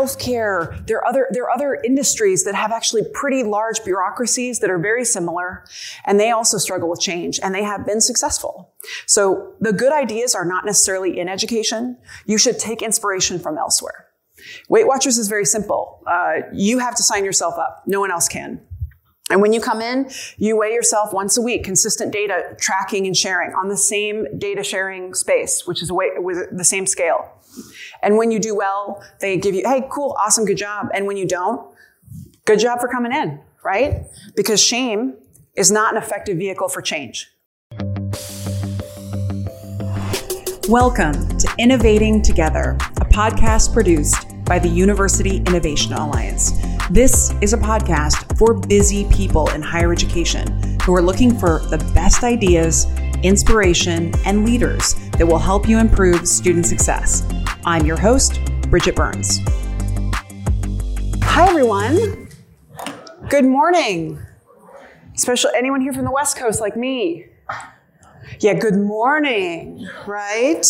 healthcare. There are other there are other industries that have actually pretty large bureaucracies that are very similar, and they also struggle with change, and they have been successful. So the good ideas are not necessarily in education. You should take inspiration from elsewhere. Weight Watchers is very simple. Uh, you have to sign yourself up. No one else can. And when you come in, you weigh yourself once a week, consistent data tracking and sharing on the same data sharing space, which is with the same scale. And when you do well, they give you, hey, cool, awesome, good job. And when you don't, good job for coming in, right? Because shame is not an effective vehicle for change. Welcome to Innovating Together, a podcast produced by the University Innovation Alliance. This is a podcast for busy people in higher education who are looking for the best ideas, inspiration, and leaders that will help you improve student success. I'm your host, Bridget Burns. Hi, everyone. Good morning. Especially anyone here from the West Coast like me. Yeah, good morning, right?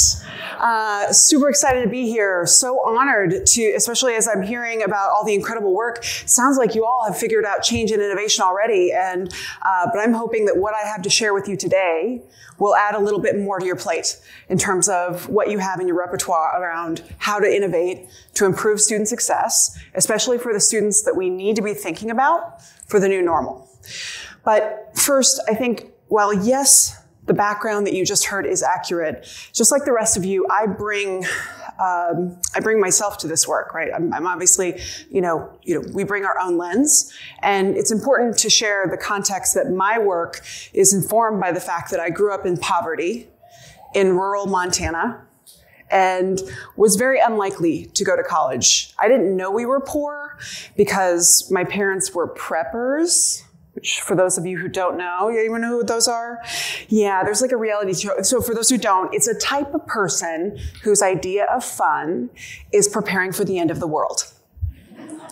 Uh, super excited to be here. So honored to, especially as I'm hearing about all the incredible work. Sounds like you all have figured out change and innovation already. And, uh, but I'm hoping that what I have to share with you today will add a little bit more to your plate in terms of what you have in your repertoire around how to innovate to improve student success, especially for the students that we need to be thinking about for the new normal. But first, I think, while yes, the background that you just heard is accurate. Just like the rest of you, I bring um, I bring myself to this work, right? I'm, I'm, obviously, you know, you know, we bring our own lens, and it's important to share the context that my work is informed by the fact that I grew up in poverty in rural Montana and was very unlikely to go to college. I didn't know we were poor because my parents were preppers which for those of you who don't know, you even know who those are? Yeah, there's like a reality show. So for those who don't, it's a type of person whose idea of fun is preparing for the end of the world.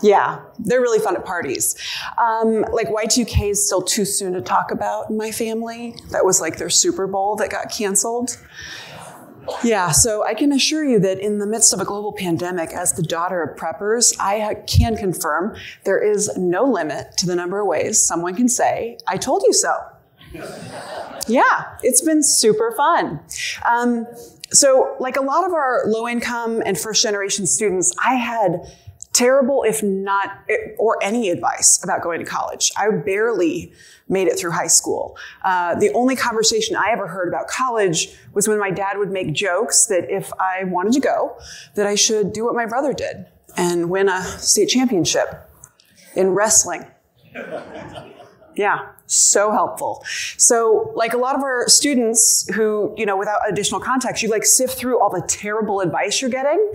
Yeah, they're really fun at parties. Um, like Y2K is still too soon to talk about in my family. That was like their Super Bowl that got canceled. Yeah, so I can assure you that in the midst of a global pandemic, as the daughter of preppers, I can confirm there is no limit to the number of ways someone can say, I told you so. yeah, it's been super fun. Um, so, like a lot of our low income and first generation students, I had terrible, if not, or any advice about going to college. I barely made it through high school. Uh, the only conversation I ever heard about college was when my dad would make jokes that if I wanted to go, that I should do what my brother did and win a state championship in wrestling. Yeah, so helpful. So, like a lot of our students who, you know, without additional context, you like sift through all the terrible advice you're getting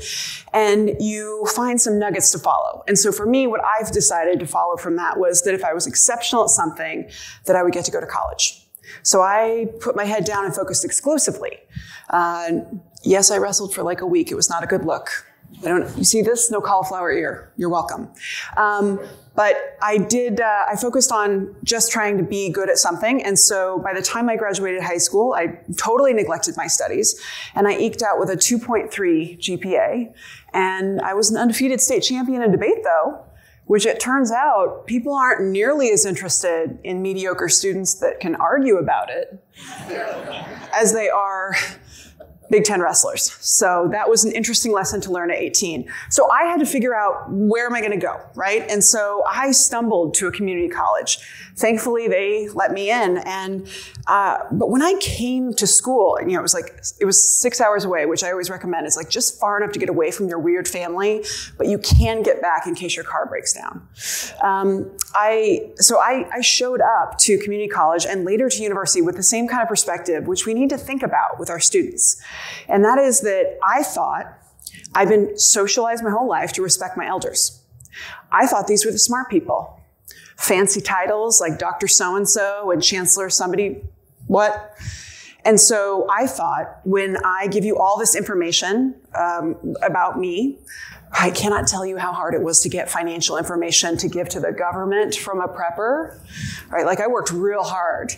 and you find some nuggets to follow. And so for me, what I've decided to follow from that was that if I was exceptional at something, that I would get to go to college. So I put my head down and focused exclusively. Uh, yes, I wrestled for like a week. It was not a good look. I don't, you see this? No cauliflower ear. You're welcome. Um, but I did, uh, I focused on just trying to be good at something. And so by the time I graduated high school, I totally neglected my studies and I eked out with a 2.3 GPA. And I was an undefeated state champion in debate though, which it turns out people aren't nearly as interested in mediocre students that can argue about it as they are Big Ten wrestlers. So that was an interesting lesson to learn at 18. So I had to figure out where am I going to go, right? And so I stumbled to a community college. Thankfully, they let me in. And uh, but when I came to school, you know, it was like it was six hours away, which I always recommend. It's like just far enough to get away from your weird family, but you can get back in case your car breaks down. Um, I so I, I showed up to community college and later to university with the same kind of perspective, which we need to think about with our students. And that is that I thought I've been socialized my whole life to respect my elders. I thought these were the smart people. Fancy titles like Dr. So and so and Chancellor somebody, what? And so I thought when I give you all this information um, about me, I cannot tell you how hard it was to get financial information to give to the government from a prepper, right? Like I worked real hard.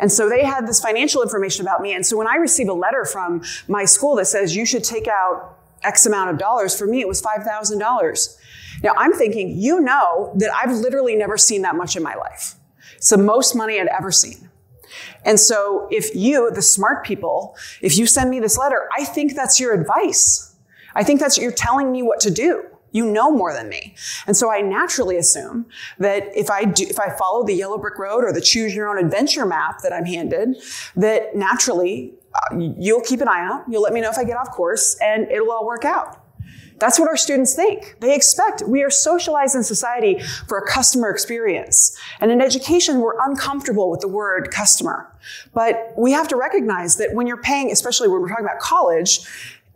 And so they had this financial information about me. And so when I receive a letter from my school that says you should take out X amount of dollars. For me, it was $5,000. Now I'm thinking, you know that I've literally never seen that much in my life. It's the most money I'd ever seen. And so if you, the smart people, if you send me this letter, I think that's your advice. I think that's you're telling me what to do. You know more than me. And so I naturally assume that if I do, if I follow the yellow brick road or the choose your own adventure map that I'm handed, that naturally uh, you'll keep an eye out. You'll let me know if I get off course and it'll all work out. That's what our students think. They expect we are socialized in society for a customer experience. And in education, we're uncomfortable with the word customer. But we have to recognize that when you're paying, especially when we're talking about college,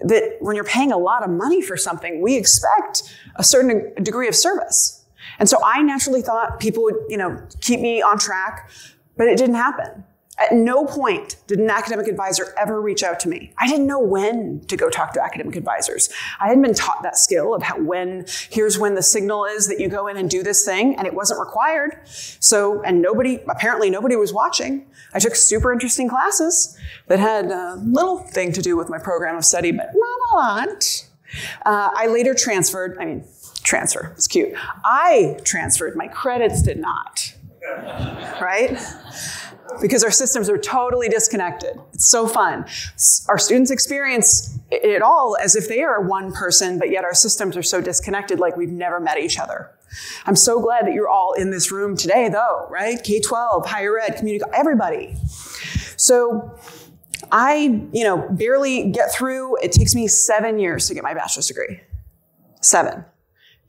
that when you're paying a lot of money for something, we expect a certain degree of service. And so I naturally thought people would, you know, keep me on track, but it didn't happen. At no point did an academic advisor ever reach out to me. I didn't know when to go talk to academic advisors. I hadn't been taught that skill of how when, here's when the signal is that you go in and do this thing, and it wasn't required. So, and nobody, apparently nobody was watching. I took super interesting classes that had a little thing to do with my program of study, but not a lot. Uh, I later transferred, I mean, transfer, it's cute. I transferred, my credits did not. Right? Because our systems are totally disconnected. It's so fun. Our students experience it all as if they are one person, but yet our systems are so disconnected, like we've never met each other. I'm so glad that you're all in this room today, though, right? K 12, higher ed, community, everybody. So, I, you know, barely get through. It takes me seven years to get my bachelor's degree. Seven.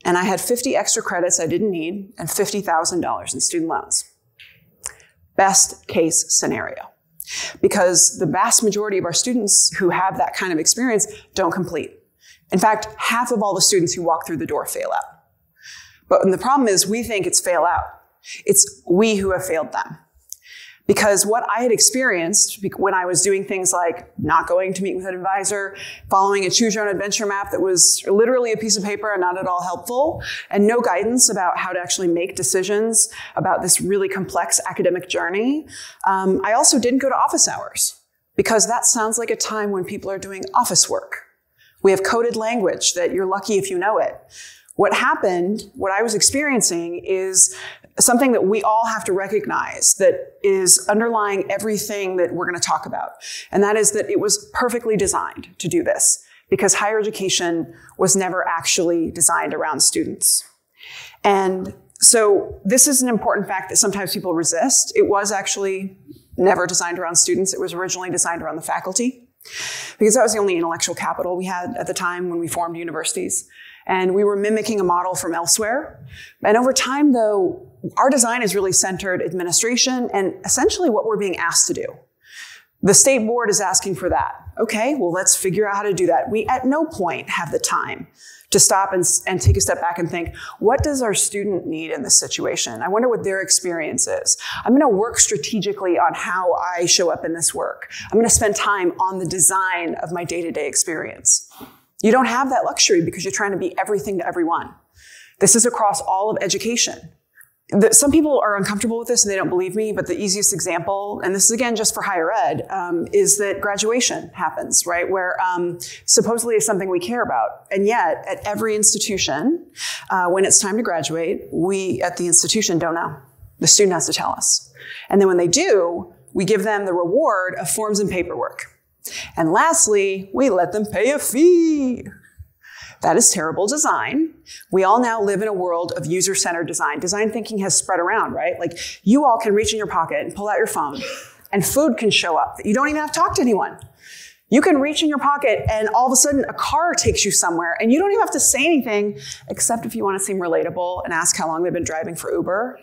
And I had 50 extra credits I didn't need and $50,000 in student loans best case scenario. Because the vast majority of our students who have that kind of experience don't complete. In fact, half of all the students who walk through the door fail out. But the problem is we think it's fail out. It's we who have failed them. Because what I had experienced when I was doing things like not going to meet with an advisor, following a choose your own adventure map that was literally a piece of paper and not at all helpful, and no guidance about how to actually make decisions about this really complex academic journey, um, I also didn't go to office hours because that sounds like a time when people are doing office work. We have coded language that you're lucky if you know it. What happened, what I was experiencing is something that we all have to recognize that is underlying everything that we're going to talk about. And that is that it was perfectly designed to do this because higher education was never actually designed around students. And so this is an important fact that sometimes people resist. It was actually never designed around students. It was originally designed around the faculty because that was the only intellectual capital we had at the time when we formed universities. And we were mimicking a model from elsewhere. And over time, though, our design is really centered administration and essentially what we're being asked to do. The state board is asking for that. Okay, well, let's figure out how to do that. We at no point have the time to stop and, and take a step back and think, what does our student need in this situation? I wonder what their experience is. I'm going to work strategically on how I show up in this work. I'm going to spend time on the design of my day to day experience. You don't have that luxury because you're trying to be everything to everyone. This is across all of education. The, some people are uncomfortable with this and they don't believe me, but the easiest example, and this is again just for higher ed, um, is that graduation happens, right? Where um, supposedly is something we care about. And yet, at every institution, uh, when it's time to graduate, we at the institution don't know. The student has to tell us. And then when they do, we give them the reward of forms and paperwork. And lastly, we let them pay a fee. That is terrible design. We all now live in a world of user centered design. Design thinking has spread around, right? Like you all can reach in your pocket and pull out your phone, and food can show up that you don't even have to talk to anyone. You can reach in your pocket and all of a sudden a car takes you somewhere and you don't even have to say anything except if you want to seem relatable and ask how long they've been driving for Uber.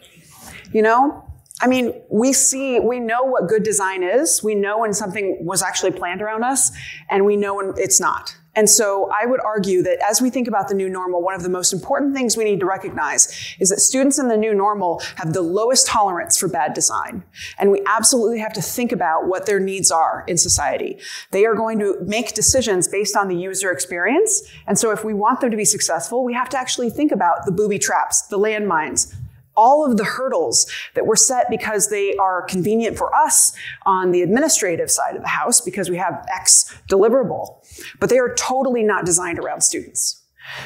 You know? I mean, we see, we know what good design is. We know when something was actually planned around us, and we know when it's not. And so I would argue that as we think about the new normal, one of the most important things we need to recognize is that students in the new normal have the lowest tolerance for bad design. And we absolutely have to think about what their needs are in society. They are going to make decisions based on the user experience. And so if we want them to be successful, we have to actually think about the booby traps, the landmines, all of the hurdles that were set because they are convenient for us on the administrative side of the house because we have X deliverable, but they are totally not designed around students.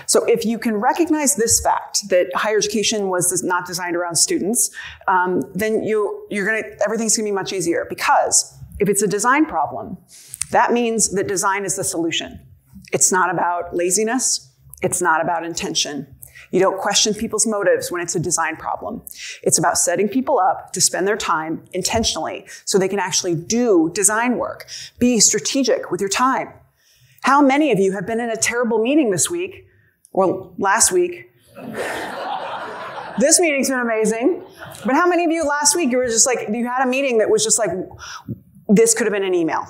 So if you can recognize this fact that higher education was not designed around students, um, then you you're gonna everything's gonna be much easier because if it's a design problem, that means that design is the solution. It's not about laziness. It's not about intention. You don't question people's motives when it's a design problem. It's about setting people up to spend their time intentionally so they can actually do design work. Be strategic with your time. How many of you have been in a terrible meeting this week or last week? this meeting's been amazing. But how many of you last week you were just like, you had a meeting that was just like, this could have been an email?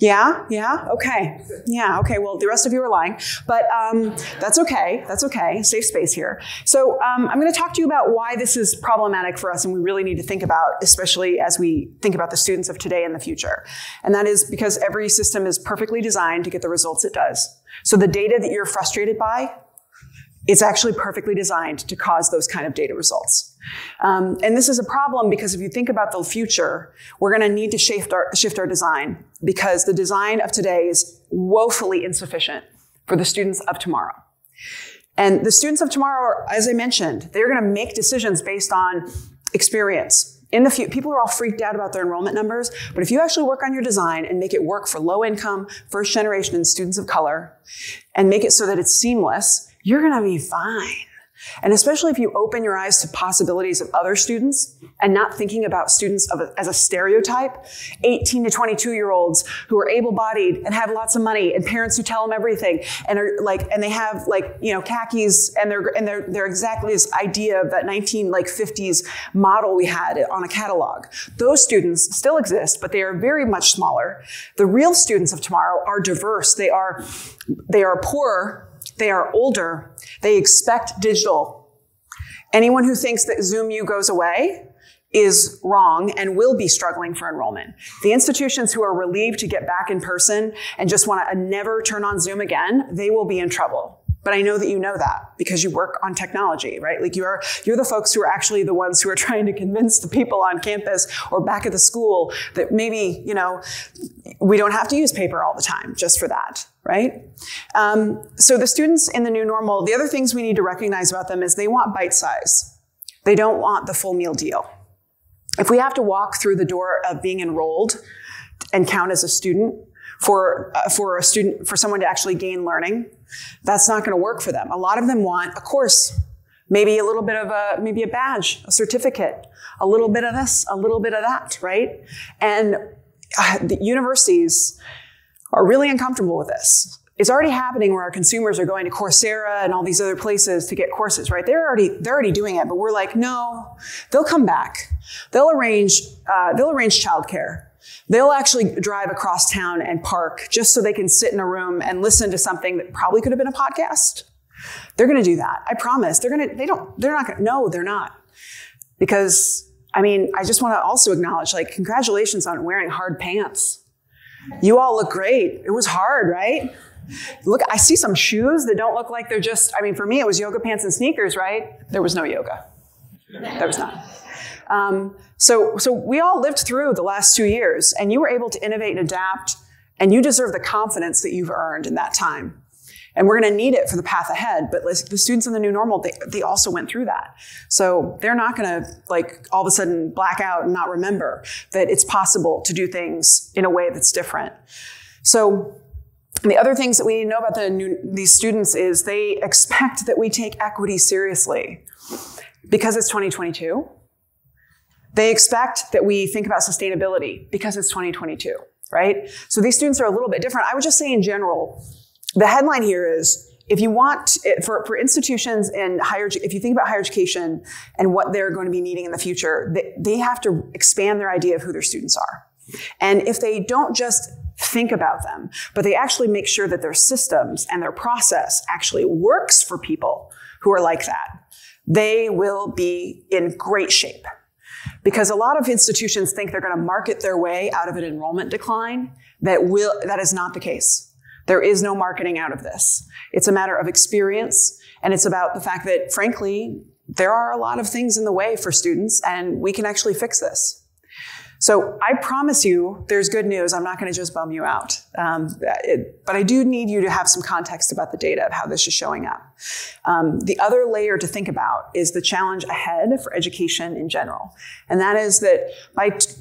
Yeah, yeah, okay. Yeah, okay. Well, the rest of you are lying, but um, that's okay. That's okay. Safe space here. So, um, I'm going to talk to you about why this is problematic for us and we really need to think about, especially as we think about the students of today and the future. And that is because every system is perfectly designed to get the results it does. So, the data that you're frustrated by, it's actually perfectly designed to cause those kind of data results. Um, and this is a problem because if you think about the future, we're going to need to shift our, shift our design because the design of today is woefully insufficient for the students of tomorrow. And the students of tomorrow, as I mentioned, they're going to make decisions based on experience. In the future, people are all freaked out about their enrollment numbers, but if you actually work on your design and make it work for low income, first generation, and students of color, and make it so that it's seamless, you're going to be fine. And especially if you open your eyes to possibilities of other students and not thinking about students a, as a stereotype, 18 to 22 year olds who are able bodied and have lots of money and parents who tell them everything and are like, and they have like, you know, khakis and they're, and they're, they're exactly this idea of that 19 like 50s model we had on a catalog. Those students still exist, but they are very much smaller. The real students of tomorrow are diverse. They are, they are poor they are older. They expect digital. Anyone who thinks that Zoom U goes away is wrong and will be struggling for enrollment. The institutions who are relieved to get back in person and just want to never turn on Zoom again, they will be in trouble. But I know that you know that because you work on technology, right? Like you're, you're the folks who are actually the ones who are trying to convince the people on campus or back at the school that maybe, you know, we don't have to use paper all the time just for that, right? Um, so the students in the new normal, the other things we need to recognize about them is they want bite size. They don't want the full meal deal. If we have to walk through the door of being enrolled and count as a student, for, uh, for a student, for someone to actually gain learning, that's not going to work for them. A lot of them want a course, maybe a little bit of a, maybe a badge, a certificate, a little bit of this, a little bit of that, right? And uh, the universities are really uncomfortable with this. It's already happening where our consumers are going to Coursera and all these other places to get courses, right? They're already they're already doing it, but we're like, no, they'll come back. They'll arrange uh, they'll arrange childcare. They'll actually drive across town and park just so they can sit in a room and listen to something that probably could have been a podcast. They're going to do that. I promise. They're going to, they don't, they're not going to, no, they're not. Because, I mean, I just want to also acknowledge, like, congratulations on wearing hard pants. You all look great. It was hard, right? Look, I see some shoes that don't look like they're just, I mean, for me, it was yoga pants and sneakers, right? There was no yoga. There was not. Um, so, so we all lived through the last two years, and you were able to innovate and adapt, and you deserve the confidence that you've earned in that time. And we're going to need it for the path ahead. But the students in the new normal, they, they also went through that. So they're not going to like all of a sudden black out and not remember that it's possible to do things in a way that's different. So the other things that we need to know about the new, these students is they expect that we take equity seriously because it's 2022 they expect that we think about sustainability because it's 2022, right? So these students are a little bit different. I would just say in general, the headline here is if you want eh, for, for institutions and higher if you think about higher education and what they're going to be needing in the future they, they have to expand their idea of who their students are and if they don't just think about them but they actually make sure that their systems and their process actually works for people who are like that they will be in great shape because a lot of institutions think they're going to market their way out of an enrollment decline. That will, that is not the case. There is no marketing out of this. It's a matter of experience. And it's about the fact that, frankly, there are a lot of things in the way for students, and we can actually fix this. So I promise you, there's good news. I'm not going to just bum you out. Um, it, but I do need you to have some context about the data of how this is showing up. Um, the other layer to think about is the challenge ahead for education in general. And that is that by t-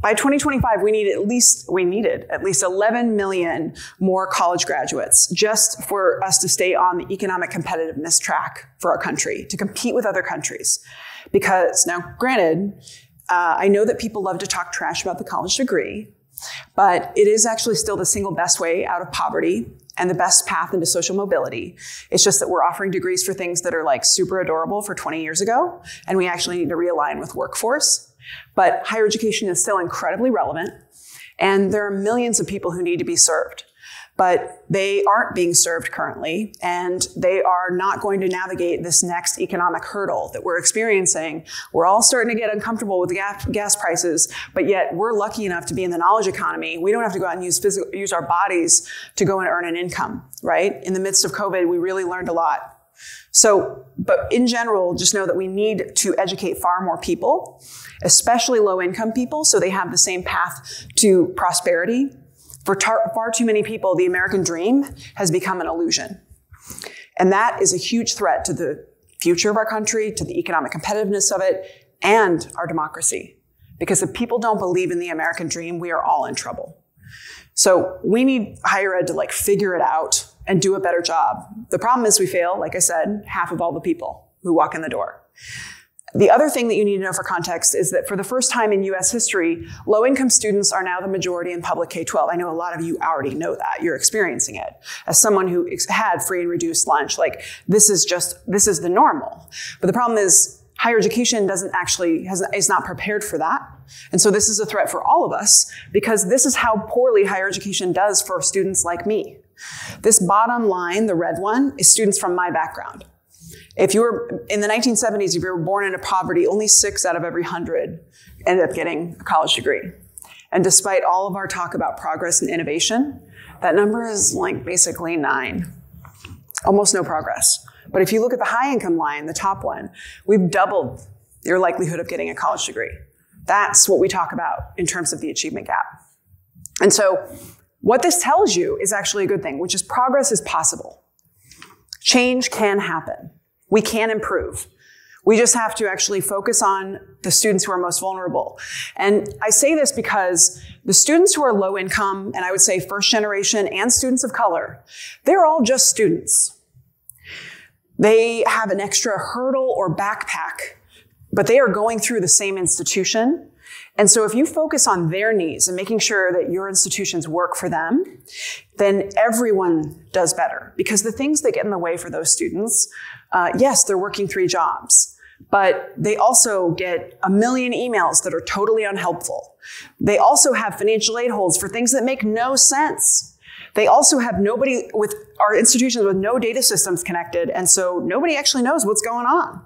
by 2025, we need at least, we needed at least 11 million more college graduates just for us to stay on the economic competitiveness track for our country, to compete with other countries. Because now, granted, uh, I know that people love to talk trash about the college degree, but it is actually still the single best way out of poverty and the best path into social mobility. It's just that we're offering degrees for things that are like super adorable for 20 years ago, and we actually need to realign with workforce. But higher education is still incredibly relevant, and there are millions of people who need to be served. But they aren't being served currently, and they are not going to navigate this next economic hurdle that we're experiencing. We're all starting to get uncomfortable with gas, gas prices, but yet we're lucky enough to be in the knowledge economy. We don't have to go out and use physical, use our bodies to go and earn an income, right? In the midst of COVID, we really learned a lot. So, but in general, just know that we need to educate far more people especially low income people, so they have the same path to prosperity. For tar- far too many people, the American dream has become an illusion. And that is a huge threat to the future of our country, to the economic competitiveness of it, and our democracy. Because if people don't believe in the American dream, we are all in trouble. So we need higher ed to like figure it out and do a better job. The problem is we fail, like I said, half of all the people who walk in the door. The other thing that you need to know for context is that for the first time in US history, low income students are now the majority in public K 12. I know a lot of you already know that. You're experiencing it. As someone who had free and reduced lunch, like this is just, this is the normal. But the problem is, higher education doesn't actually, has, is not prepared for that. And so this is a threat for all of us because this is how poorly higher education does for students like me. This bottom line, the red one, is students from my background. If you were in the 1970s, if you were born into poverty, only six out of every hundred ended up getting a college degree. And despite all of our talk about progress and innovation, that number is like basically nine. Almost no progress. But if you look at the high income line, the top one, we've doubled your likelihood of getting a college degree. That's what we talk about in terms of the achievement gap. And so, what this tells you is actually a good thing, which is progress is possible. Change can happen. We can improve. We just have to actually focus on the students who are most vulnerable. And I say this because the students who are low income, and I would say first generation and students of color, they're all just students. They have an extra hurdle or backpack, but they are going through the same institution. And so if you focus on their needs and making sure that your institutions work for them, then everyone does better. Because the things that get in the way for those students uh, yes, they're working three jobs, but they also get a million emails that are totally unhelpful. They also have financial aid holds for things that make no sense. They also have nobody with our institutions with no data systems connected, and so nobody actually knows what's going on,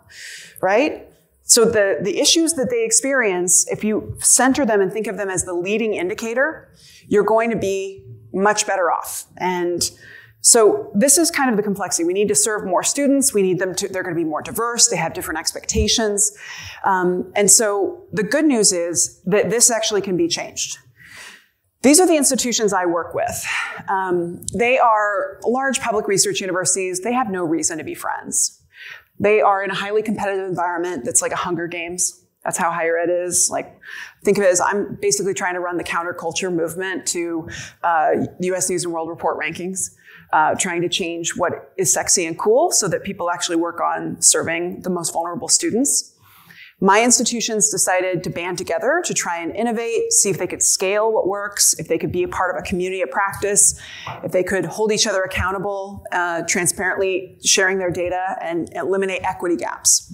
right? So the, the issues that they experience, if you center them and think of them as the leading indicator, you're going to be much better off. And so this is kind of the complexity. We need to serve more students. We need them to, they're going to be more diverse. They have different expectations. Um, and so the good news is that this actually can be changed. These are the institutions I work with. Um, they are large public research universities. They have no reason to be friends. They are in a highly competitive environment that's like a Hunger Games. That's how higher ed is. Like, think of it as I'm basically trying to run the counterculture movement to uh, U.S. News and World Report rankings uh, trying to change what is sexy and cool so that people actually work on serving the most vulnerable students. My institutions decided to band together to try and innovate, see if they could scale what works, if they could be a part of a community of practice, if they could hold each other accountable, uh, transparently sharing their data, and eliminate equity gaps.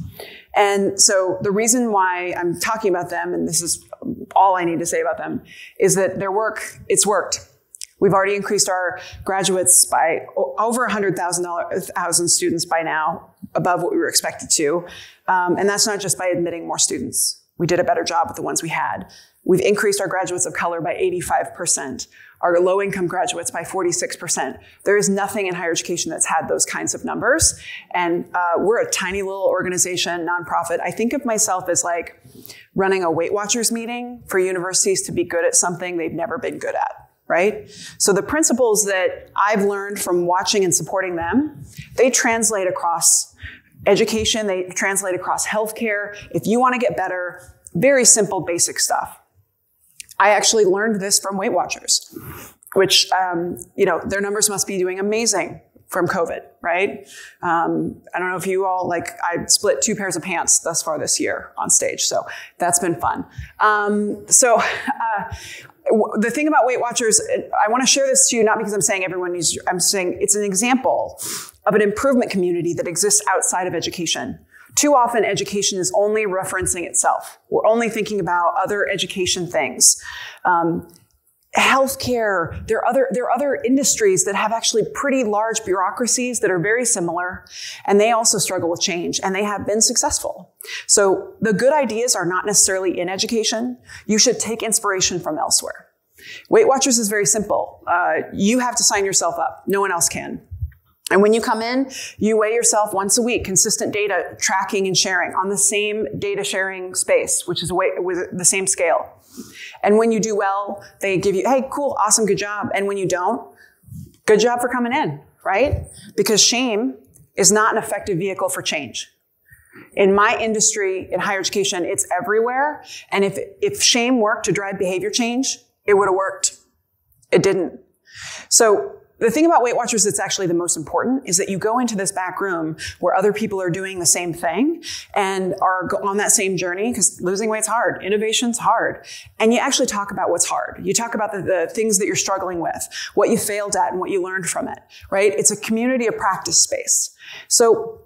And so the reason why I'm talking about them, and this is all I need to say about them, is that their work, it's worked. We've already increased our graduates by over 100,000 students by now, above what we were expected to. Um, and that's not just by admitting more students. We did a better job with the ones we had. We've increased our graduates of color by 85%. our low income graduates by 46%. There is nothing in higher education that's had those kinds of numbers. And uh, we're a tiny little organization, nonprofit. I think of myself as like running a Weight Watchers meeting for universities to be good at something they've never been good at. Right? So the principles that I've learned from watching and supporting them, they translate across education, they translate across healthcare. If you want to get better, very simple, basic stuff. I actually learned this from Weight Watchers, which, um, you know, their numbers must be doing amazing from COVID, right? Um, I don't know if you all like, I split two pairs of pants thus far this year on stage, so that's been fun. Um, so, uh, the thing about Weight Watchers, I want to share this to you not because I'm saying everyone needs, I'm saying it's an example of an improvement community that exists outside of education. Too often, education is only referencing itself. We're only thinking about other education things. Um, healthcare, there are other there are other industries that have actually pretty large bureaucracies that are very similar, and they also struggle with change, and they have been successful. So the good ideas are not necessarily in education. You should take inspiration from elsewhere. Weight Watchers is very simple. Uh, you have to sign yourself up. No one else can. And when you come in, you weigh yourself once a week, consistent data tracking and sharing on the same data sharing space, which is with the same scale. And when you do well, they give you, hey, cool, awesome, good job. And when you don't, good job for coming in, right? Because shame is not an effective vehicle for change. In my industry, in higher education, it's everywhere. And if, if shame worked to drive behavior change, it would have worked. It didn't. So the thing about Weight Watchers that's actually the most important is that you go into this back room where other people are doing the same thing and are on that same journey because losing weight's hard, innovation's hard. And you actually talk about what's hard. You talk about the, the things that you're struggling with, what you failed at and what you learned from it, right? It's a community of practice space. So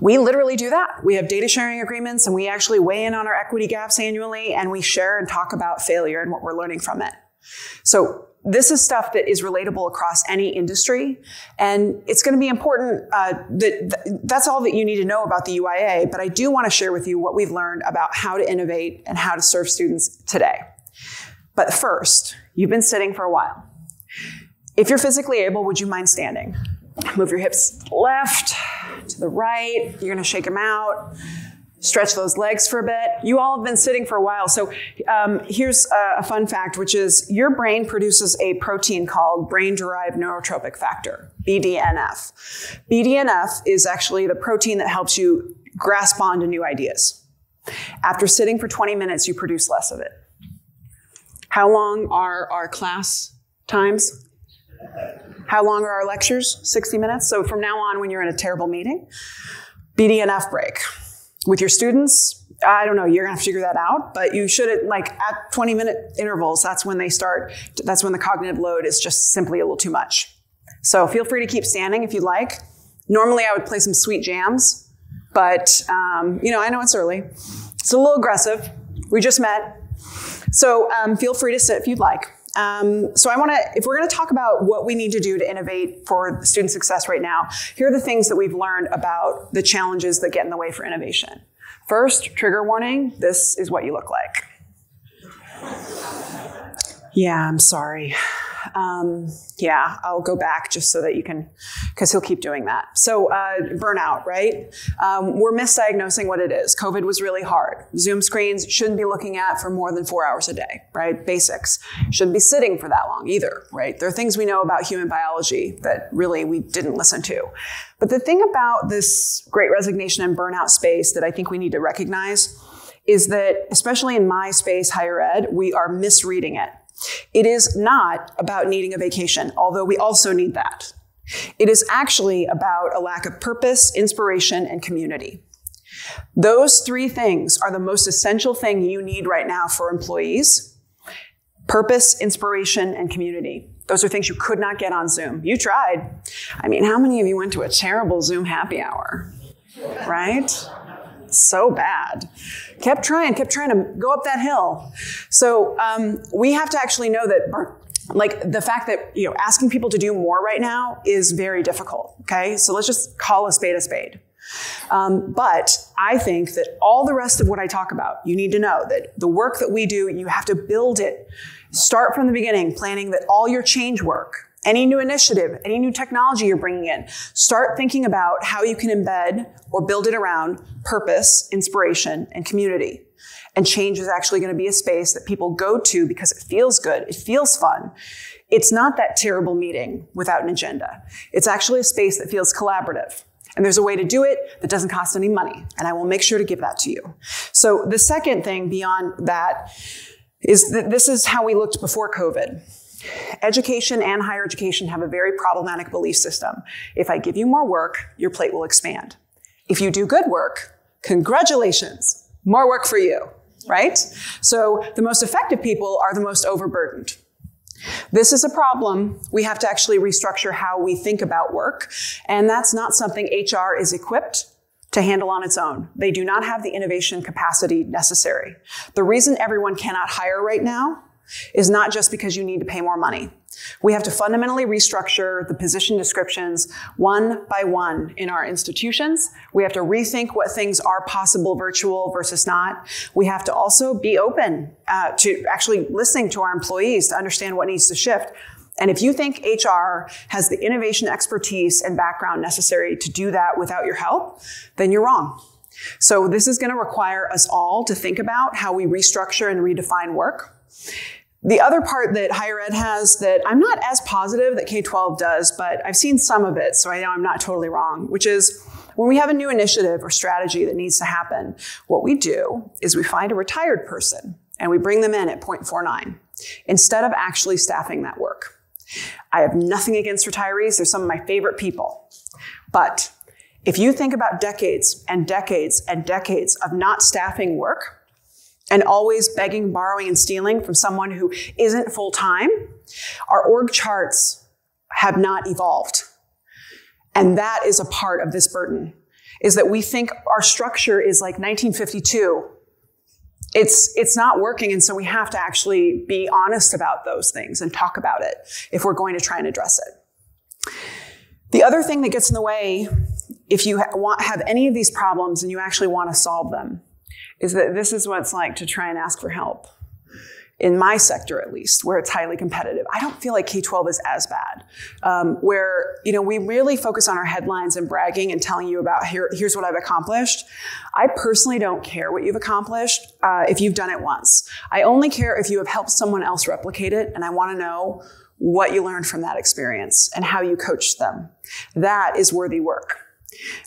we literally do that. We have data sharing agreements and we actually weigh in on our equity gaps annually and we share and talk about failure and what we're learning from it. So this is stuff that is relatable across any industry, and it's going to be important. Uh, that that's all that you need to know about the UIA. But I do want to share with you what we've learned about how to innovate and how to serve students today. But first, you've been sitting for a while. If you're physically able, would you mind standing? Move your hips left to the right. You're going to shake them out stretch those legs for a bit. You all have been sitting for a while. So um, here's a, a, fun fact, which is your brain produces a protein called brain-derived neurotrophic factor, BDNF. BDNF is actually the protein that helps you grasp onto new ideas. After sitting for 20 minutes, you produce less of it. How long are our class times? How long are our lectures? 60 minutes. So from now on, when you're in a terrible meeting, BDNF break with your students, I don't know, you're gonna have to figure that out, but you should, like at 20 minute intervals, that's when they start, that's when the cognitive load is just simply a little too much. So feel free to keep standing if you'd like. Normally I would play some sweet jams, but um, you know, I know it's early. It's a little aggressive. We just met. So um, feel free to sit if you'd like. Um, so I want to, if we're going to talk about what we need to do to innovate for student success right now, here are the things that we've learned about the challenges that get in the way for innovation. First, trigger warning, this is what you look like. Yeah, I'm sorry. Um, yeah, I'll go back just so that you can, because he'll keep doing that. So, uh, burnout, right? Um, we're misdiagnosing what it is. COVID was really hard. Zoom screens shouldn't be looking at for more than four hours a day, right? Basics. Shouldn't be sitting for that long either, right? There are things we know about human biology that really we didn't listen to. But the thing about this great resignation and burnout space that I think we need to recognize is that, especially in my space, higher ed, we are misreading it. It is not about needing a vacation, although we also need that. It is actually about a lack of purpose, inspiration, and community. Those three things are the most essential thing you need right now for employees purpose, inspiration, and community. Those are things you could not get on Zoom. You tried. I mean, how many of you went to a terrible Zoom happy hour? Right? so bad. Kept trying, kept trying to go up that hill. So um, we have to actually know that like the fact that you know asking people to do more right now is very difficult okay so let's just call a spade a spade Um, but I think that all the rest of what I talk about, you need to know that the work that we do, you have to build it. Start from the beginning, planning that all your change work, any new initiative, any new technology you're bringing in, start thinking about how you can embed or build it around purpose, inspiration, and community. And change is actually going to be a space that people go to because it feels good, it feels fun. It's not that terrible meeting without an agenda. It's actually a space that feels collaborative. And there's a way to do it that doesn't cost any money. And I will make sure to give that to you. So the second thing beyond that is that this is how we looked before COVID. Education and higher education have a very problematic belief system. If I give you more work, your plate will expand. If you do good work, congratulations, more work for you, right? So the most effective people are the most overburdened. This is a problem. We have to actually restructure how we think about work. And that's not something HR is equipped to handle on its own. They do not have the innovation capacity necessary. The reason everyone cannot hire right now is not just because you need to pay more money. We have to fundamentally restructure the position descriptions one by one in our institutions. We have to rethink what things are possible virtual versus not. We have to also be open uh, to actually listening to our employees to understand what needs to shift. And if you think HR has the innovation expertise and background necessary to do that without your help, then you're wrong. So this is going to require us all to think about how we restructure and redefine work. The other part that higher ed has that I'm not as positive that K 12 does, but I've seen some of it, so I know I'm not totally wrong, which is when we have a new initiative or strategy that needs to happen, what we do is we find a retired person and we bring them in at 0.49 instead of actually staffing that work. I have nothing against retirees, they're some of my favorite people. But if you think about decades and decades and decades of not staffing work, and always begging, borrowing, and stealing from someone who isn't full time, our org charts have not evolved. And that is a part of this burden, is that we think our structure is like 1952. It's, it's not working, and so we have to actually be honest about those things and talk about it if we're going to try and address it. The other thing that gets in the way, if you ha- want, have any of these problems and you actually want to solve them, is that this is what it's like to try and ask for help. In my sector, at least, where it's highly competitive, I don't feel like K 12 is as bad. Um, where, you know, we really focus on our headlines and bragging and telling you about here, here's what I've accomplished. I personally don't care what you've accomplished uh, if you've done it once. I only care if you have helped someone else replicate it, and I want to know what you learned from that experience and how you coached them. That is worthy work.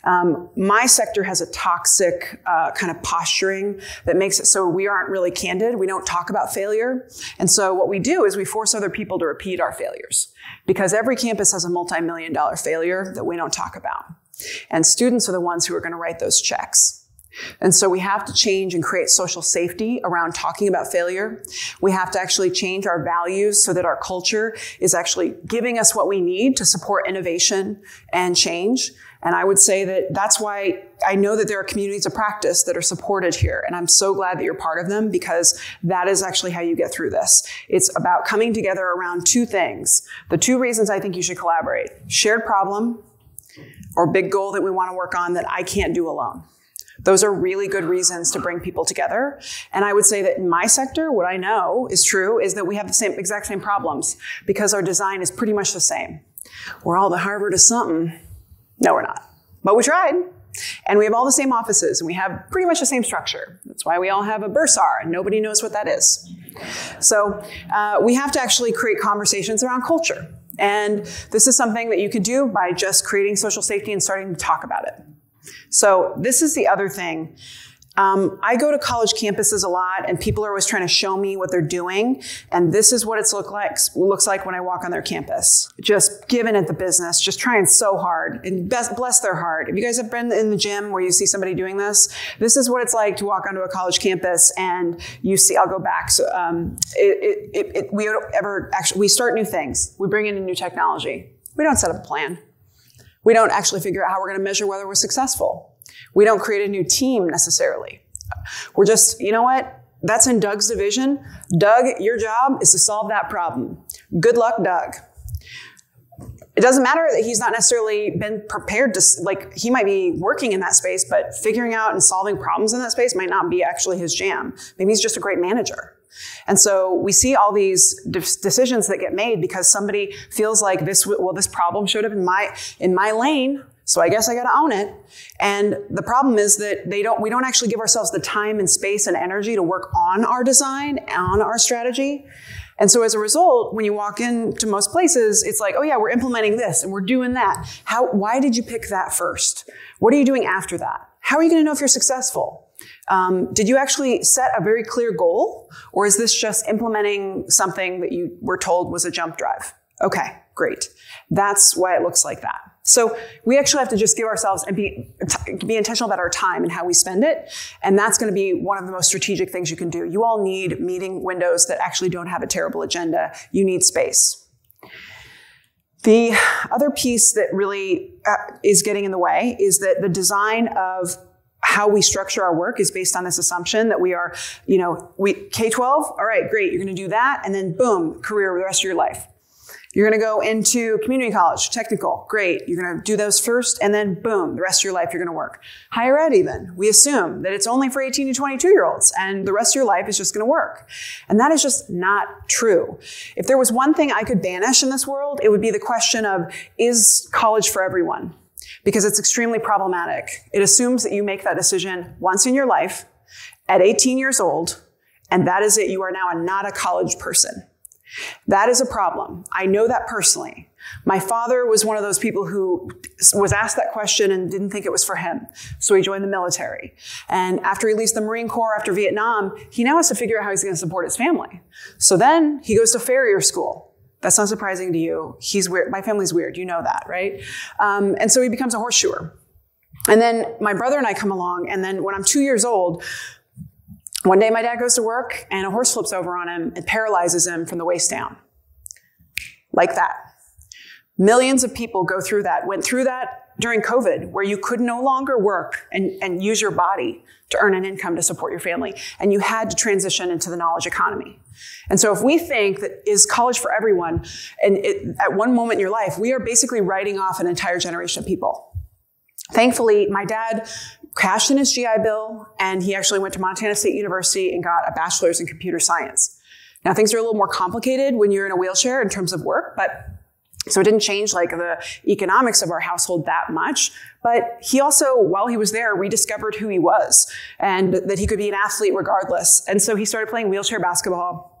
Um, my sector has a toxic uh, kind of posturing that makes it so we aren't really candid. We don't talk about failure. And so what we do is we force other people to repeat our failures because every campus has a multi-million dollar failure that we don't talk about. And students are the ones who are going to write those checks. And so we have to change and create social safety around talking about failure. We have to actually change our values so that our culture is actually giving us what we need to support innovation and change. And I would say that that's why I know that there are communities of practice that are supported here. And I'm so glad that you're part of them because that is actually how you get through this. It's about coming together around two things. The two reasons I think you should collaborate shared problem or big goal that we want to work on that I can't do alone. Those are really good reasons to bring people together. And I would say that in my sector, what I know is true is that we have the same exact same problems because our design is pretty much the same. We're all the Harvard of something no, we're not. But we tried. And we have all the same offices and we have pretty much the same structure. That's why we all have a bursar and nobody knows what that is. So uh, we have to actually create conversations around culture. And this is something that you could do by just creating social safety and starting to talk about it. So this is the other thing um, I go to college campuses a lot, and people are always trying to show me what they're doing. And this is what it's look like looks like when I walk on their campus. Just giving it the business, just trying so hard, and best, bless their heart. If you guys have been in the gym where you see somebody doing this, this is what it's like to walk onto a college campus, and you see. I'll go back. So um, it, it, it, we ever actually we start new things. We bring in a new technology. We don't set up a plan. We don't actually figure out how we're going to measure whether we're successful. We don't create a new team necessarily. We're just, you know what? That's in Doug's division. Doug, your job is to solve that problem. Good luck, Doug. it doesn't matter that he's not necessarily been prepared to like he might be working in that space but figuring out and solving problems in that space might not be actually his jam maybe he's just a great manager and so we see all these de- decisions that get made because somebody feels like this well this problem showed up in my in my lane so I guess I got to own it. And the problem is that they don't we don't actually give ourselves the time and space and energy to work on our design, on our strategy. And so as a result, when you walk into most places, it's like, oh yeah, we're implementing this and we're doing that. How, why did you pick that first? What are you doing after that? How are you going to know if you're successful? Um, did you actually set a very clear goal? Or is this just implementing something that you were told was a jump drive? Okay, great. That's why it looks like that. So we actually have to just give ourselves and be, be intentional about our time and how we spend it. And that's going to be one of the most strategic things you can do. You all need meeting windows that actually don't have a terrible agenda. You need space. The other piece that really uh, is getting in the way is that the design of how we structure our work is based on this assumption that we are, you know, we K-12, all right, great, you're going to do that, and then boom, career the rest of your life. You're going to go into community college, technical, great. You're going to do those first, and then boom, the rest of your life you're going to work. Higher ed, even, we assume that it's only for 18 to 22 year olds, and the rest of your life is just going to work. And that is just not true. If there was one thing I could banish in this world, it would be the question of is college for everyone? Because it's extremely problematic. It assumes that you make that decision once in your life at 18 years old, and that is it. You are now not a college person. That is a problem. I know that personally. My father was one of those people who was asked that question and didn't think it was for him. So he joined the military. And after he leaves the Marine Corps after Vietnam, he now has to figure out how he's going to support his family. So then he goes to farrier school. That's not surprising to you. He's weird. My family's weird. You know that, right? Um, and so he becomes a horseshoer. And then my brother and I come along. And then when I'm two years old, one day, my dad goes to work and a horse flips over on him and paralyzes him from the waist down. Like that. Millions of people go through that, went through that during COVID, where you could no longer work and, and use your body to earn an income to support your family. And you had to transition into the knowledge economy. And so if we think that is college for everyone, and it, at one moment in your life, we are basically writing off an entire generation of people. Thankfully, my dad cashed in his GI Bill and he actually went to Montana State University and got a bachelor's in computer science. Now things are a little more complicated when you're in a wheelchair in terms of work, but so it didn't change like the economics of our household that much. But he also, while he was there, rediscovered who he was and that he could be an athlete regardless. And so he started playing wheelchair basketball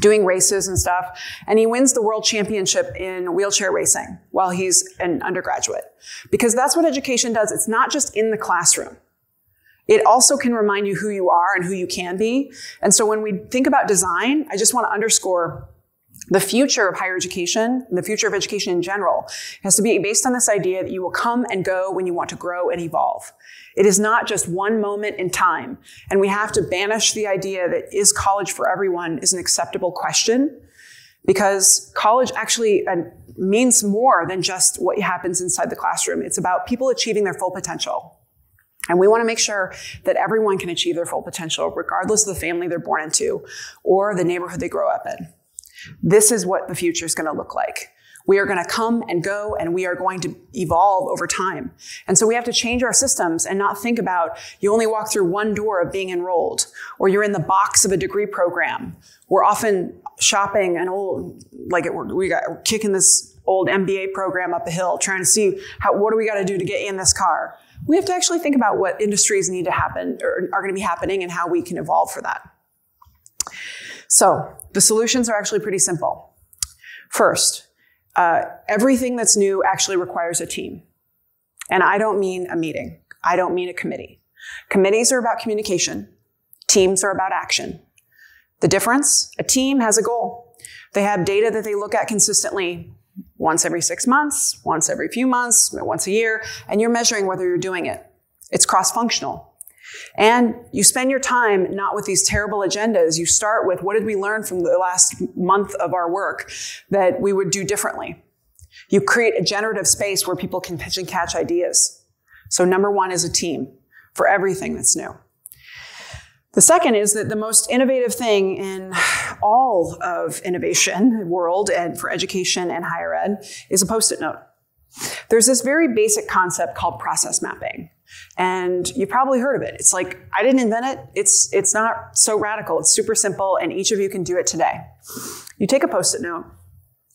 doing races and stuff. And he wins the world championship in wheelchair racing while he's an undergraduate. Because that's what education does. It's not just in the classroom. It also can remind you who you are and who you can be. And so when we think about design, I just want to underscore the future of higher education, the future of education in general, has to be based on this idea that you will come and go when you want to grow and evolve. It is not just one moment in time. And we have to banish the idea that is college for everyone is an acceptable question because college actually uh, means more than just what happens inside the classroom. It's about people achieving their full potential. And we want to make sure that everyone can achieve their full potential, regardless of the family they're born into or the neighborhood they grow up in. This is what the future is going to look like. We are going to come and go and we are going to evolve over time. And so we have to change our systems and not think about you only walk through one door of being enrolled or you're in the box of a degree program. We're often shopping an old, like it, we got we're kicking this old MBA program up a hill trying to see how, what do we got to do to get in this car? We have to actually think about what industries need to happen or are going to be happening and how we can evolve for that. So the solutions are actually pretty simple. First, uh, everything that's new actually requires a team. And I don't mean a meeting. I don't mean a committee. Committees are about communication. Teams are about action. The difference? A team has a goal. They have data that they look at consistently once every six months, once every few months, once a year, and you're measuring whether you're doing it. It's cross-functional. And you spend your time not with these terrible agendas. You start with what did we learn from the last month of our work that we would do differently? You create a generative space where people can pitch and catch ideas. So number one is a team for everything that's new. The second is that the most innovative thing in all of innovation world and for education and higher ed is a post-it note. There's this very basic concept called process mapping. And you've probably heard of it. It's like I didn't invent it. It's it's not so radical. It's super simple and each of you can do it today. You take a post-it note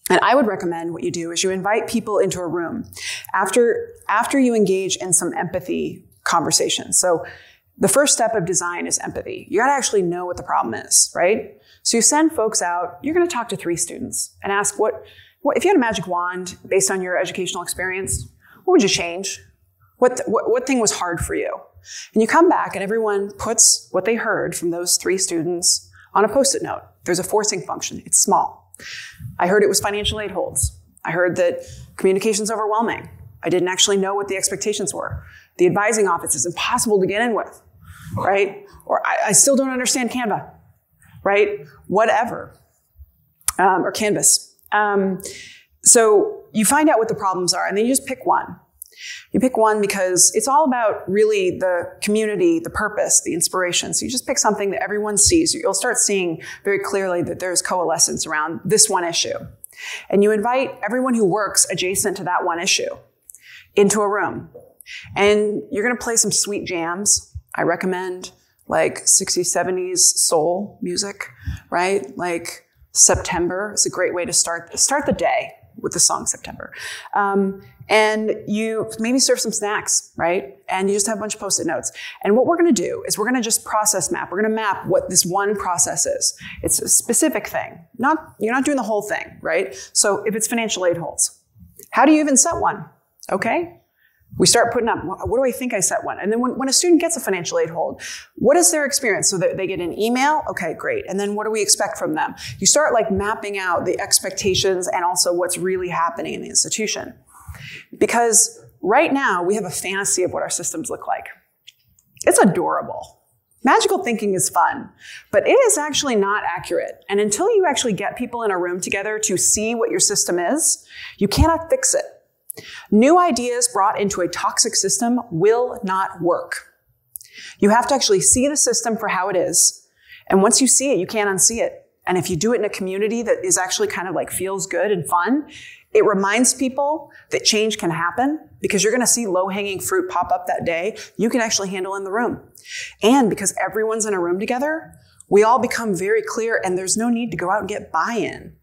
and I would recommend what you do is you invite people into a room after after you engage in some empathy conversation. So the first step of design is empathy. You got to actually know what the problem is, right? So you send folks out, you're going to talk to three students and ask what, what, if you had a magic wand based on your educational experience, what would you change? What, what, what thing was hard for you? And you come back and everyone puts what they heard from those three students on a post-it note. There's a forcing function. It's small. I heard it was financial aid holds. I heard that communication's overwhelming. I didn't actually know what the expectations were. The advising office is impossible to get in with, right? Or I, I still don't understand Canva right? Whatever. Um, or Canvas. Um, so you find out what the problems are, and then you just pick one. You pick one because it's all about really the community, the purpose, the inspiration. So you just pick something that everyone sees. You'll start seeing very clearly that there's coalescence around this one issue. And you invite everyone who works adjacent to that one issue into a room. And you're going to play some sweet jams. I recommend like 60s, 70s soul music, right? Like September is a great way to start start the day with the song September. Um, and you maybe serve some snacks, right? And you just have a bunch of post-it notes. And what we're to do is we're to just process map. We're to map what this one process is. It's a specific thing. Not you're not doing the whole thing, right? So if it's financial aid holds, how do you even set one? Okay, we start putting up, what do I think I set one? And then when, when a student gets a financial aid hold, what is their experience? So that they get an email? Okay, great. And then what do we expect from them? You start like mapping out the expectations and also what's really happening in the institution. Because right now we have a fantasy of what our systems look like. It's adorable. Magical thinking is fun, but it is actually not accurate. And until you actually get people in a room together to see what your system is, you cannot fix it. New ideas brought into a toxic system will not work. You have to actually see the system for how it is. And once you see it, you can't unsee it. And if you do it in a community that is actually kind of like feels good and fun, it reminds people that change can happen because you're going to see low hanging fruit pop up that day you can actually handle in the room. And because everyone's in a room together, we all become very clear and there's no need to go out and get buy in.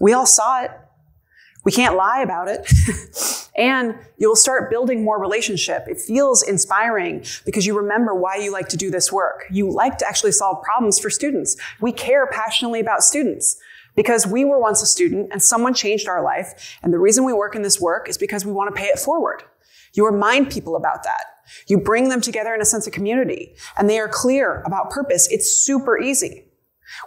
We all saw it. We can't lie about it. and you'll start building more relationship. It feels inspiring because you remember why you like to do this work. You like to actually solve problems for students. We care passionately about students because we were once a student and someone changed our life. And the reason we work in this work is because we want to pay it forward. You remind people about that. You bring them together in a sense of community and they are clear about purpose. It's super easy.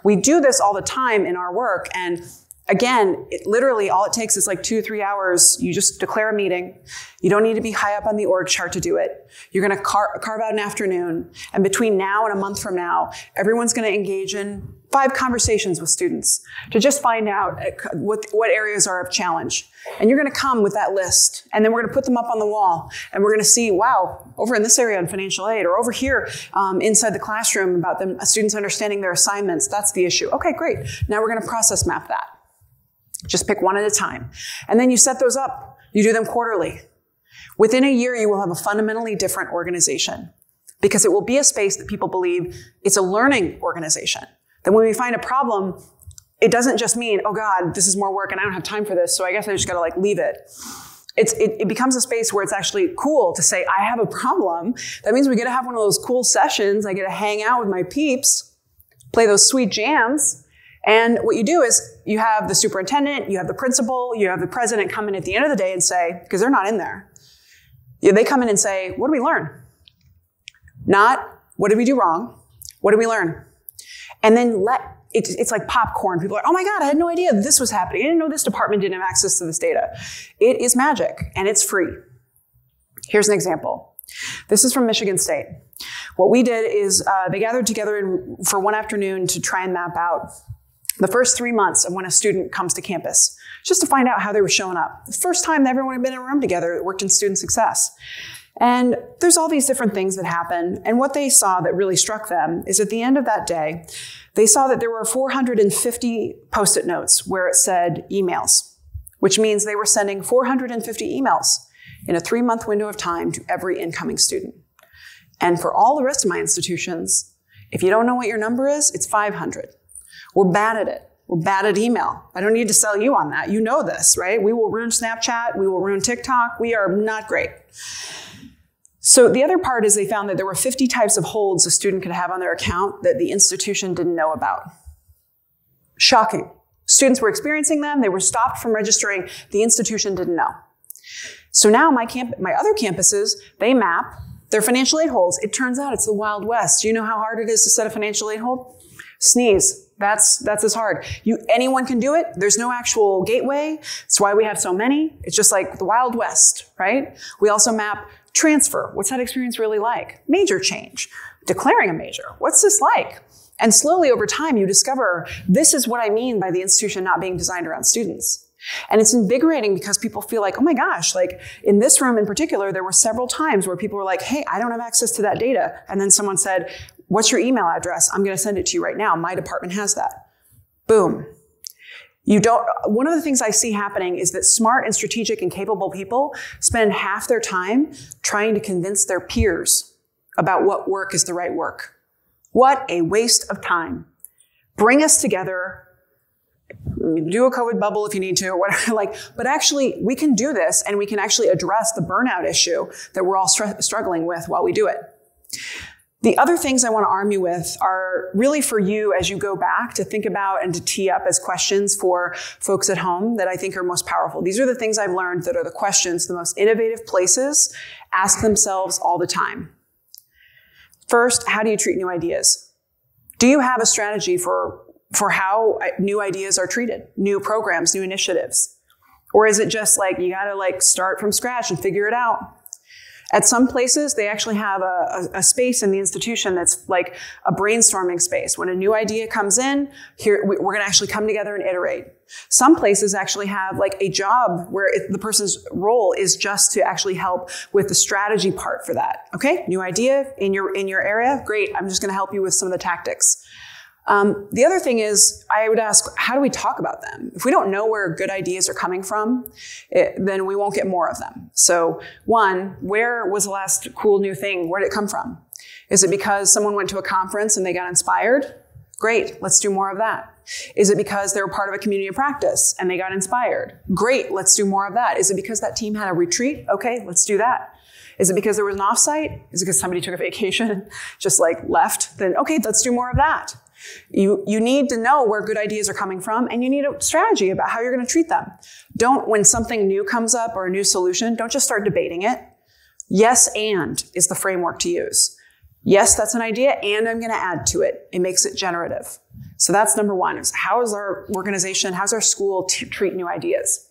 We do this all the time in our work and Again, it literally all it takes is like two, three hours. You just declare a meeting. You don't need to be high up on the org chart to do it. You're going to car- carve out an afternoon. And between now and a month from now, everyone's going to engage in five conversations with students to just find out uh, what, what areas are of challenge. And you're going to come with that list. And then we're going to put them up on the wall. And we're going to see, wow, over in this area on financial aid, or over here um, inside the classroom about them, students understanding their assignments. That's the issue. Okay, great. Now we're going to process map that. Just pick one at a time. And then you set those up. You do them quarterly. Within a year, you will have a fundamentally different organization because it will be a space that people believe it's a learning organization. That when we find a problem, it doesn't just mean, oh God, this is more work and I don't have time for this, so I guess I just gotta like leave it. It's, it, it, becomes a space where it's actually cool to say, I have a problem. That means we get to have one of those cool sessions. I get to hang out with my peeps, play those sweet jams, and what you do is you have the superintendent, you have the principal, you have the president come in at the end of the day and say, because they're not in there, they come in and say, what did we learn? Not, what did we do wrong? What did we learn? And then let, it, it's like popcorn. People are, oh my God, I had no idea this was happening. I didn't know this department didn't have access to this data. It is magic and it's free. Here's an example. This is from Michigan State. What we did is uh, they gathered together in, for one afternoon to try and map out the first three months of when a student comes to campus, just to find out how they were showing up. The first time that everyone had been in a room together that worked in student success. And there's all these different things that happen. And what they saw that really struck them is at the end of that day, they saw that there were 450 post it notes where it said emails, which means they were sending 450 emails in a three month window of time to every incoming student. And for all the rest of my institutions, if you don't know what your number is, it's 500. We're bad at it. We're bad at email. I don't need to sell you on that. You know this, right? We will ruin Snapchat. We will ruin TikTok. We are not great. So the other part is they found that there were 50 types of holds a student could have on their account that the institution didn't know about. Shocking. Students were experiencing them. They were stopped from registering. The institution didn't know. So now my camp, my other campuses, they map their financial aid holds. It turns out it's the Wild West. Do you know how hard it is to set a financial aid hold? Sneeze. That's that's as hard. You anyone can do it. There's no actual gateway. That's why we have so many. It's just like the Wild West, right? We also map transfer. What's that experience really like? Major change. Declaring a major. What's this like? And slowly over time, you discover this is what I mean by the institution not being designed around students. And it's invigorating because people feel like, oh my gosh, like in this room in particular, there were several times where people were like, hey, I don't have access to that data. And then someone said, what's your email address? I'm going to send it to you right now. My department has that. Boom. You don't, one of the things I see happening is that smart and strategic and capable people spend half their time trying to convince their peers about what work is the right work. What a waste of time. Bring us together. Do a COVID bubble if you need to, or whatever. Like, but actually, we can do this, and we can actually address the burnout issue that we're all str- struggling with while we do it. The other things I want to arm you with are really for you as you go back to think about and to tee up as questions for folks at home that I think are most powerful. These are the things I've learned that are the questions the most innovative places ask themselves all the time. First, how do you treat new ideas? Do you have a strategy for, for how uh, new ideas are treated, new programs, new initiatives? Or is it just like you got to like start from scratch and figure it out? At some places, they actually have a, a, a, space in the institution that's like a brainstorming space. When a new idea comes in, here we're going to actually come together and iterate. Some places actually have like a job where it, the person's role is just to actually help with the strategy part for that. Okay, new idea in your in your area, great. I'm just going to help you with some of the tactics. Um, the other thing is, I would ask, how do we talk about them? If we don't know where good ideas are coming from, it, then we won't get more of them. So, one, where was the last cool new thing? Where did it come from? Is it because someone went to a conference and they got inspired? Great, let's do more of that. Is it because they were part of a community of practice and they got inspired? Great, let's do more of that. Is it because that team had a retreat? Okay, let's do that. Is it because there was an offsite? Is it because somebody took a vacation, just like left? Then okay, let's do more of that. You, you need to know where good ideas are coming from and you need a strategy about how you're going to treat them. Don't, when something new comes up or a new solution, don't just start debating it. Yes, and is the framework to use. Yes, that's an idea, and I'm going to add to it. It makes it generative. So that's number one is how is our organization, how's our school t- treat new ideas?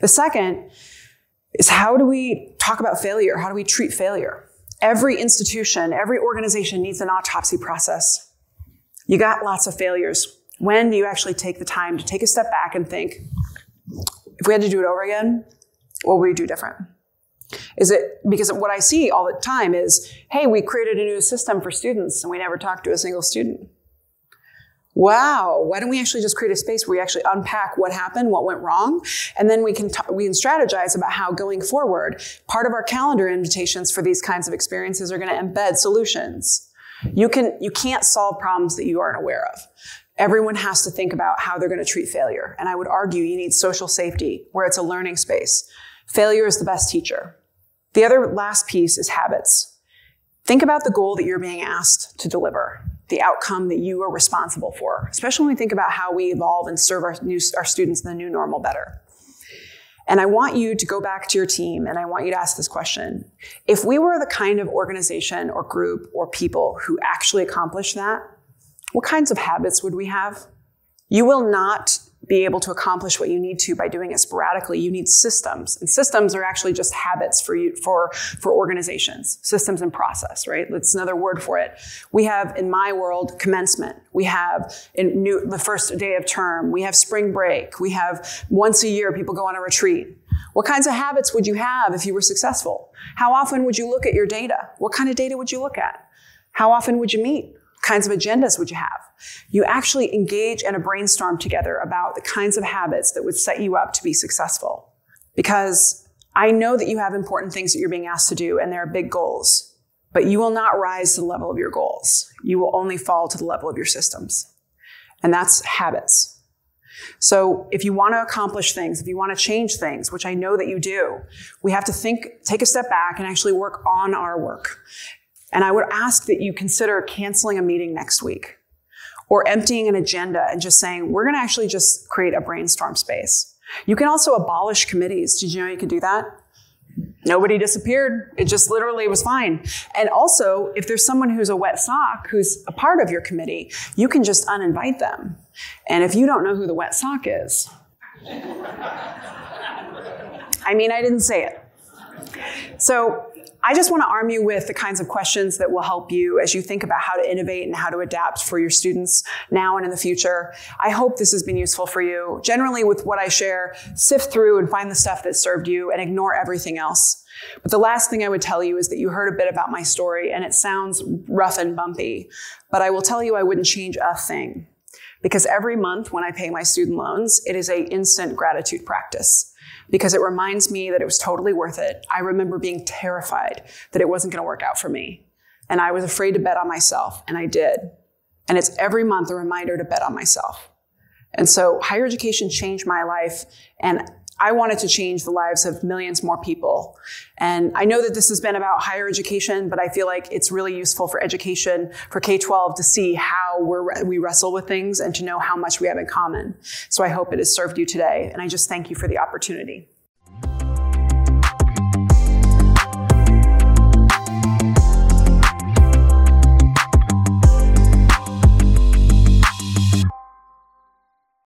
The second is how do we talk about failure? How do we treat failure? Every institution, every organization needs an autopsy process. You got lots of failures. When do you actually take the time to take a step back and think, if we had to do it over again, what would we do different? Is it because what I see all the time is, hey, we created a new system for students and we never talked to a single student. Wow, why don't we actually just create a space where we actually unpack what happened, what went wrong, and then we can we can strategize about how going forward, part of our calendar invitations for these kinds of experiences are going to embed solutions. You can you can't solve problems that you aren't aware of. Everyone has to think about how they're going to treat failure. And I would argue you need social safety where it's a learning space. Failure is the best teacher. The other last piece is habits. Think about the goal that you're being asked to deliver, the outcome that you are responsible for, especially when we think about how we evolve and serve our, new, our students in the new normal better. And I want you to go back to your team and I want you to ask this question. If we were the kind of organization or group or people who actually accomplish that, what kinds of habits would we have? You will not be able to accomplish what you need to by doing it sporadically. You need systems. And systems are actually just habits for you, for, for organizations. Systems and process, right? That's another word for it. We have, in my world, commencement. We have in new, the first day of term. We have spring break. We have once a year people go on a retreat. What kinds of habits would you have if you were successful? How often would you look at your data? What kind of data would you look at? How often would you meet? Kinds of agendas would you have? You actually engage in a brainstorm together about the kinds of habits that would set you up to be successful. Because I know that you have important things that you're being asked to do and there are big goals, but you will not rise to the level of your goals. You will only fall to the level of your systems. And that's habits. So if you want to accomplish things, if you want to change things, which I know that you do, we have to think, take a step back and actually work on our work. And I would ask that you consider canceling a meeting next week or emptying an agenda and just saying, we're going to actually just create a brainstorm space. You can also abolish committees. Did you know you could do that? Nobody disappeared. It just literally was fine. And also, if there's someone who's a wet sock who's a part of your committee, you can just uninvite them. And if you don't know who the wet sock is, I mean, I didn't say it. So I just want to arm you with the kinds of questions that will help you as you think about how to innovate and how to adapt for your students now and in the future. I hope this has been useful for you. Generally, with what I share, sift through and find the stuff that served you and ignore everything else. But the last thing I would tell you is that you heard a bit about my story and it sounds rough and bumpy, but I will tell you I wouldn't change a thing. Because every month when I pay my student loans, it is a instant gratitude practice because it reminds me that it was totally worth it. I remember being terrified that it wasn't going to work out for me. And I was afraid to bet on myself, and I did. And it's every month a reminder to bet on myself. And so higher education changed my life, and I wanted to change the lives of millions more people. And I know that this has been about higher education, but I feel like it's really useful for education, for K 12 to see how we wrestle with things and to know how much we have in common. So I hope it has served you today. And I just thank you for the opportunity.